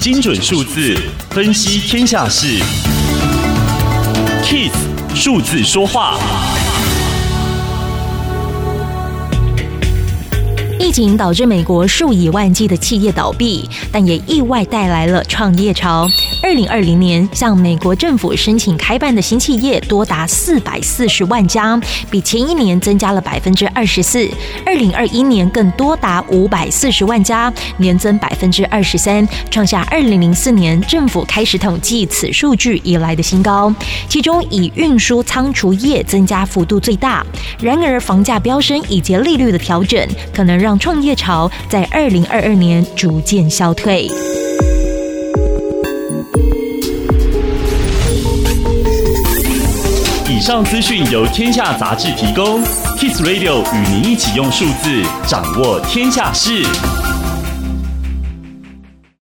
精准数字分析天下事，KIS 数字说话。情导致美国数以万计的企业倒闭，但也意外带来了创业潮。二零二零年，向美国政府申请开办的新企业多达四百四十万家，比前一年增加了百分之二十四。二零二一年更多达五百四十万家，年增百分之二十三，创下二零零四年政府开始统计此数据以来的新高。其中，以运输仓储业增加幅度最大。然而，房价飙升以及利率的调整，可能让创业潮在二零二二年逐渐消退。以上资讯由天下杂志提供，Kiss Radio 与您一起用数字掌握天下事。